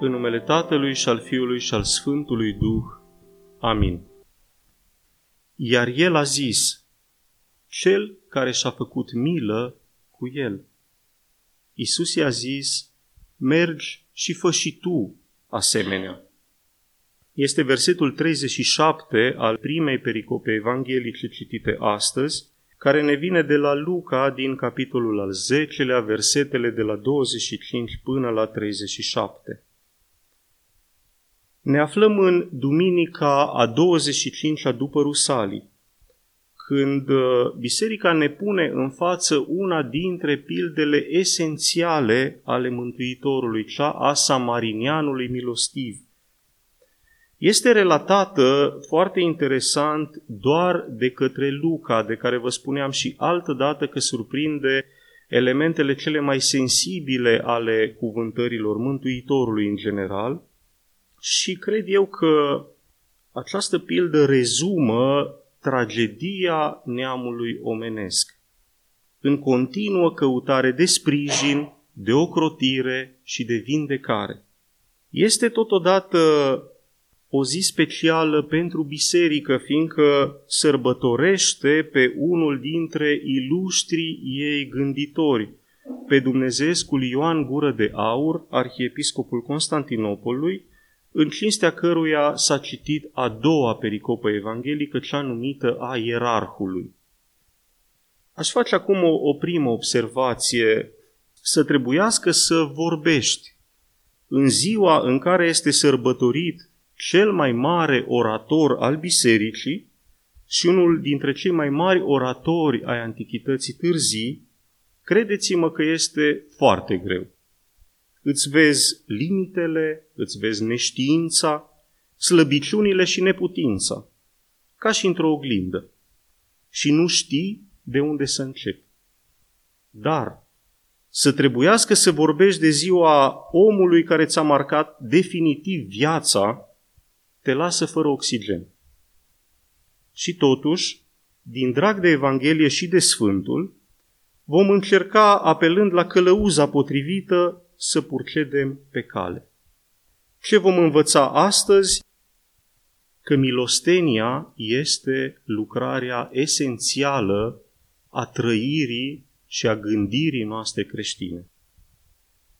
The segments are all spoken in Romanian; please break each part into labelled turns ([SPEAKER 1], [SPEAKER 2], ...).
[SPEAKER 1] În numele Tatălui și al Fiului și al Sfântului Duh. Amin. Iar el a zis, cel care și-a făcut milă cu el. Isus i-a zis, mergi și fă și tu asemenea. Este versetul 37 al primei pericope evanghelice citite astăzi, care ne vine de la Luca din capitolul al 10-lea, versetele de la 25 până la 37. Ne aflăm în duminica a 25-a după Rusalii, când uh, biserica ne pune în față una dintre pildele esențiale ale Mântuitorului, cea a samarinianului milostiv. Este relatată foarte interesant doar de către Luca, de care vă spuneam și altă dată că surprinde elementele cele mai sensibile ale cuvântărilor Mântuitorului în general și cred eu că această pildă rezumă tragedia neamului omenesc în continuă căutare de sprijin, de ocrotire și de vindecare. Este totodată o zi specială pentru biserică, fiindcă sărbătorește pe unul dintre ilustrii ei gânditori, pe Dumnezeescul Ioan Gură de Aur, arhiepiscopul Constantinopolului, în cinstea căruia s-a citit a doua pericopă evanghelică, cea numită a ierarhului. Aș face acum o, o primă observație. Să trebuiască să vorbești în ziua în care este sărbătorit cel mai mare orator al bisericii și unul dintre cei mai mari oratori ai antichității târzii, credeți-mă că este foarte greu îți vezi limitele, îți vezi neștiința, slăbiciunile și neputința, ca și într-o oglindă. Și nu știi de unde să începi. Dar să trebuiască să vorbești de ziua omului care ți-a marcat definitiv viața, te lasă fără oxigen. Și totuși, din drag de Evanghelie și de Sfântul, vom încerca, apelând la călăuza potrivită, să purcedem pe cale. Ce vom învăța astăzi? Că milostenia este lucrarea esențială a trăirii și a gândirii noastre creștine.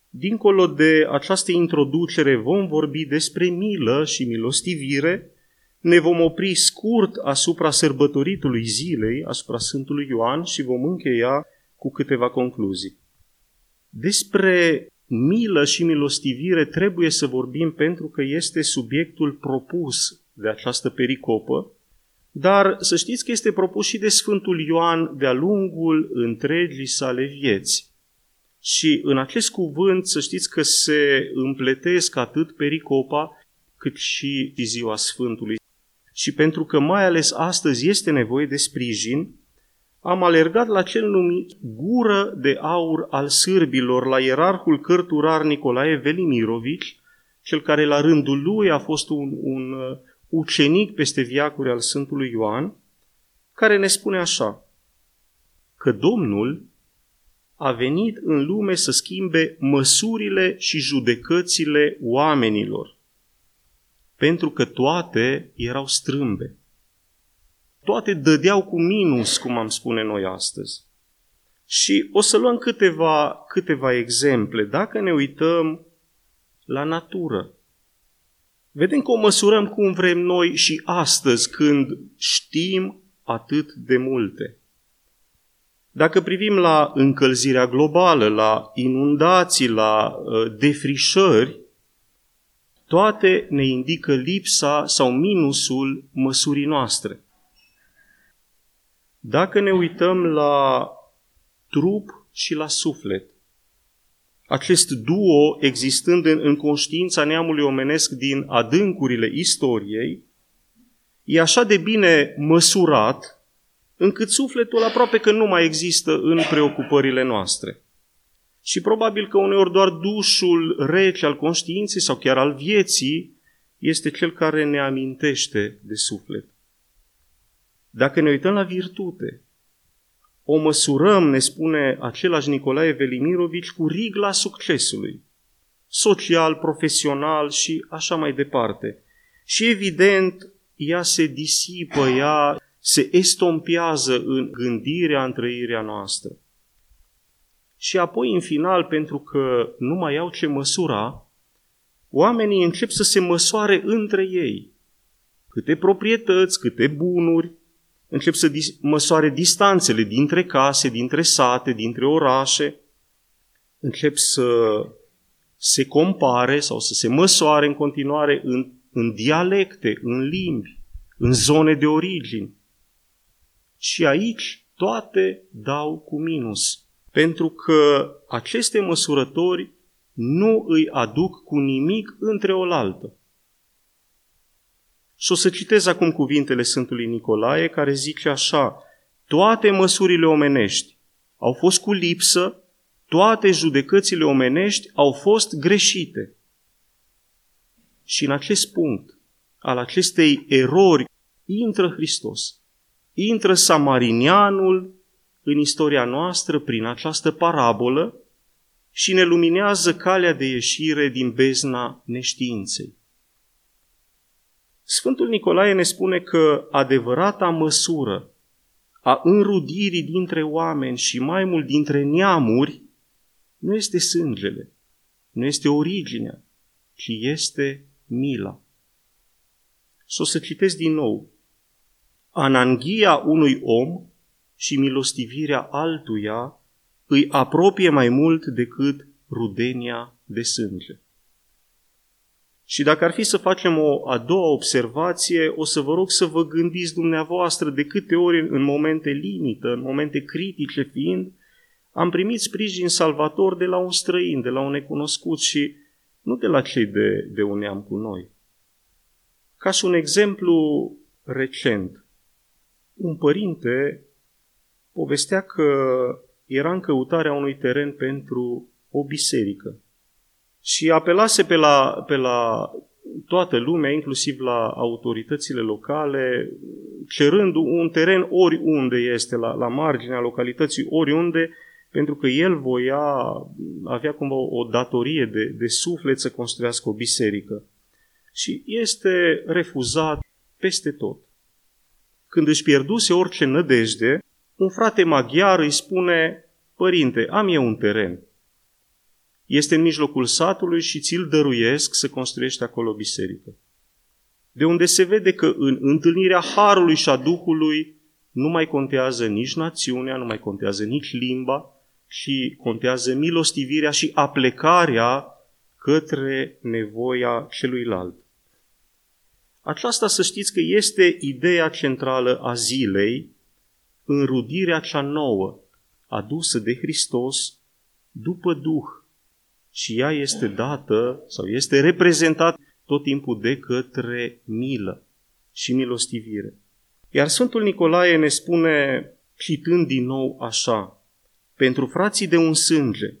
[SPEAKER 1] Dincolo de această introducere vom vorbi despre milă și milostivire, ne vom opri scurt asupra sărbătoritului zilei, asupra Sfântului Ioan și vom încheia cu câteva concluzii. Despre milă și milostivire trebuie să vorbim pentru că este subiectul propus de această pericopă, dar să știți că este propus și de Sfântul Ioan de-a lungul întregii sale vieți. Și în acest cuvânt să știți că se împletesc atât pericopa cât și ziua Sfântului. Și pentru că mai ales astăzi este nevoie de sprijin, am alergat la cel numit gură de aur al sârbilor, la ierarhul cărturar Nicolae Velimirovici, cel care la rândul lui a fost un, un uh, ucenic peste viacuri al Sfântului Ioan, care ne spune așa, că Domnul a venit în lume să schimbe măsurile și judecățile oamenilor, pentru că toate erau strâmbe toate dădeau cu minus, cum am spune noi astăzi. Și o să luăm câteva, câteva exemple. Dacă ne uităm la natură, vedem că o măsurăm cum vrem noi și astăzi, când știm atât de multe. Dacă privim la încălzirea globală, la inundații, la uh, defrișări, toate ne indică lipsa sau minusul măsurii noastre. Dacă ne uităm la trup și la suflet, acest duo existând în, în conștiința neamului omenesc din adâncurile istoriei, e așa de bine măsurat încât sufletul aproape că nu mai există în preocupările noastre. Și probabil că uneori doar dușul rece al conștiinței sau chiar al vieții este cel care ne amintește de suflet. Dacă ne uităm la virtute, o măsurăm, ne spune același Nicolae Velimirovici, cu rigla succesului. social, profesional și așa mai departe. Și evident, ea se disipă, ea se estompează în gândirea, în trăirea noastră. Și apoi, în final, pentru că nu mai au ce măsura, oamenii încep să se măsoare între ei. Câte proprietăți, câte bunuri, încep să dis- măsoare distanțele dintre case, dintre sate, dintre orașe, încep să se compare sau să se măsoare în continuare în, în dialecte, în limbi, în zone de origini. Și aici toate dau cu minus, pentru că aceste măsurători nu îi aduc cu nimic între oaltă. Și o să citez acum cuvintele Sfântului Nicolae, care zice așa, toate măsurile omenești au fost cu lipsă, toate judecățile omenești au fost greșite. Și în acest punct, al acestei erori, intră Hristos. Intră samarinianul în istoria noastră prin această parabolă și ne luminează calea de ieșire din bezna neștiinței. Sfântul Nicolae ne spune că adevărata măsură a înrudirii dintre oameni și mai mult dintre neamuri nu este sângele, nu este originea, ci este mila. Și o să citesc din nou. Ananghia unui om și milostivirea altuia îi apropie mai mult decât rudenia de sânge. Și dacă ar fi să facem o a doua observație, o să vă rog să vă gândiți dumneavoastră de câte ori în momente limită, în momente critice fiind, am primit sprijin salvator de la un străin, de la un necunoscut și nu de la cei de, de un neam cu noi. Ca și un exemplu recent, un părinte povestea că era în căutarea unui teren pentru o biserică și apelase pe la, pe la toată lumea, inclusiv la autoritățile locale, cerând un teren oriunde este, la, la marginea localității, oriunde, pentru că el voia, avea cumva o datorie de, de suflet să construiască o biserică. Și este refuzat peste tot. Când își pierduse orice nădejde, un frate maghiar îi spune, Părinte, am eu un teren. Este în mijlocul satului și ți-l dăruiesc să construiești acolo o biserică. De unde se vede că în întâlnirea Harului și a Duhului nu mai contează nici națiunea, nu mai contează nici limba, ci contează milostivirea și aplecarea către nevoia celuilalt. Aceasta să știți că este ideea centrală a zilei, înrudirea cea nouă, adusă de Hristos după Duh. Și ea este dată sau este reprezentată tot timpul de către milă și milostivire. Iar Sfântul Nicolae ne spune, citând din nou așa, pentru frații de un sânge,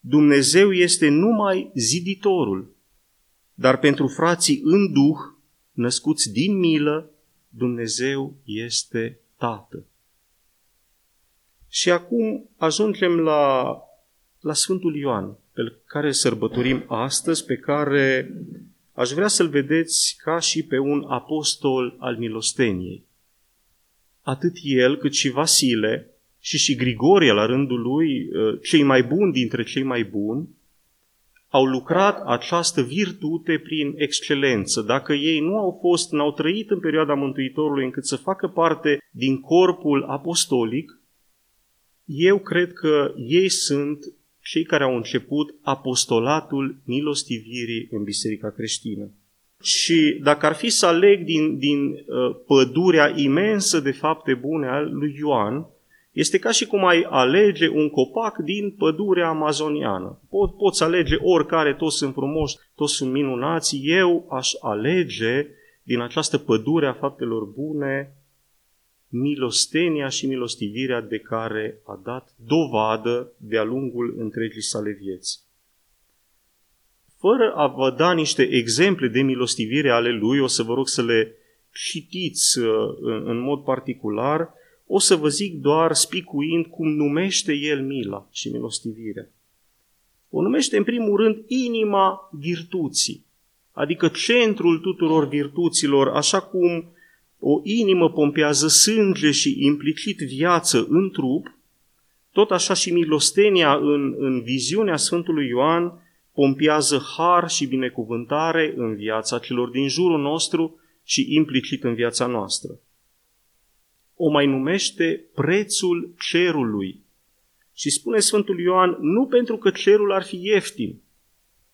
[SPEAKER 1] Dumnezeu este numai ziditorul, dar pentru frații în duh, născuți din milă, Dumnezeu este Tată. Și acum ajungem la, la Sfântul Ioan, pe care îl sărbătorim astăzi, pe care aș vrea să-l vedeți ca și pe un apostol al milosteniei. Atât el cât și Vasile și și Grigorie la rândul lui, ă, cei mai buni dintre cei mai buni, au lucrat această virtute prin excelență. Dacă ei nu au fost, n-au trăit în perioada Mântuitorului încât să facă parte din corpul apostolic, eu cred că ei sunt cei care au început apostolatul milostivirii în Biserica creștină. Și dacă ar fi să aleg din, din uh, pădurea imensă de fapte bune al lui Ioan, este ca și cum ai alege un copac din pădurea amazoniană. Po- poți alege oricare, toți sunt frumoși, toți sunt minunați. Eu aș alege din această pădure a faptelor bune milostenia și milostivirea de care a dat dovadă de-a lungul întregii sale vieți. Fără a vă da niște exemple de milostivire ale lui, o să vă rog să le citiți uh, în mod particular, o să vă zic doar spicuind cum numește el mila și milostivirea. O numește în primul rând inima virtuții, adică centrul tuturor virtuților, așa cum o inimă pompează sânge și implicit viață în trup, tot așa și milostenia în, în viziunea Sfântului Ioan pompează har și binecuvântare în viața celor din jurul nostru și implicit în viața noastră. O mai numește prețul cerului. Și spune Sfântul Ioan, nu pentru că cerul ar fi ieftin,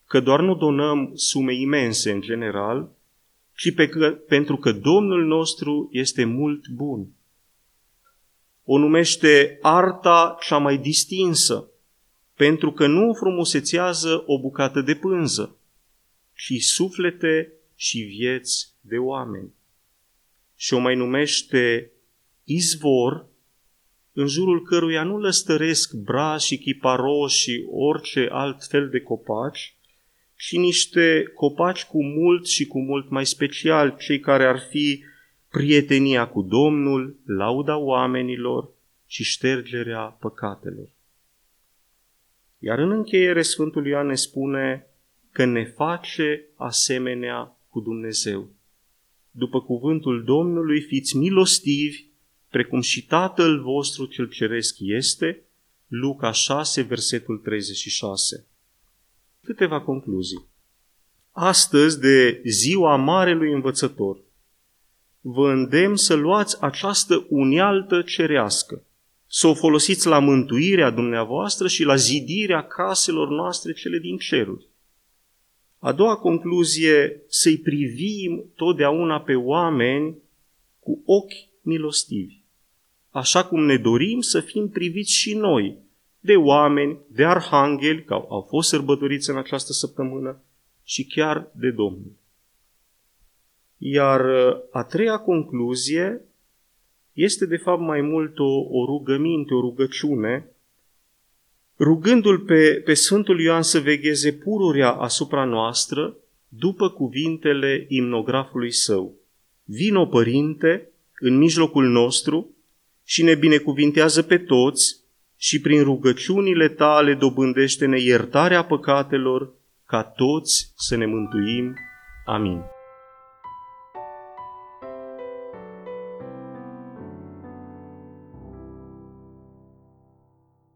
[SPEAKER 1] că doar nu donăm sume imense în general, ci pe că, pentru că Domnul nostru este mult bun. O numește arta cea mai distinsă, pentru că nu frumusețează o bucată de pânză, ci suflete și vieți de oameni. Și o mai numește izvor, în jurul căruia nu lăstăresc brazi și chiparoși și orice alt fel de copaci, ci niște copaci cu mult și cu mult mai special, cei care ar fi prietenia cu Domnul, lauda oamenilor și ștergerea păcatelor. Iar în încheiere Sfântul Ioan ne spune că ne face asemenea cu Dumnezeu. După cuvântul Domnului, fiți milostivi, precum și Tatăl vostru cel ceresc este, Luca 6, versetul 36. Câteva concluzii. Astăzi, de ziua Marelui Învățător, vă îndemn să luați această unealtă cerească, să o folosiți la mântuirea dumneavoastră și la zidirea caselor noastre cele din ceruri. A doua concluzie, să-i privim totdeauna pe oameni cu ochi milostivi, așa cum ne dorim să fim priviți și noi de oameni, de arhangheli, care au fost sărbătoriți în această săptămână, și chiar de Domnul. Iar a treia concluzie este de fapt mai mult o, o rugăminte, o rugăciune, rugându-l pe, pe Sfântul Ioan să vegheze pururea asupra noastră după cuvintele imnografului său. Vino, Părinte, în mijlocul nostru și ne binecuvintează pe toți și prin rugăciunile tale dobândește-ne iertarea păcatelor ca toți să ne mântuim. Amin.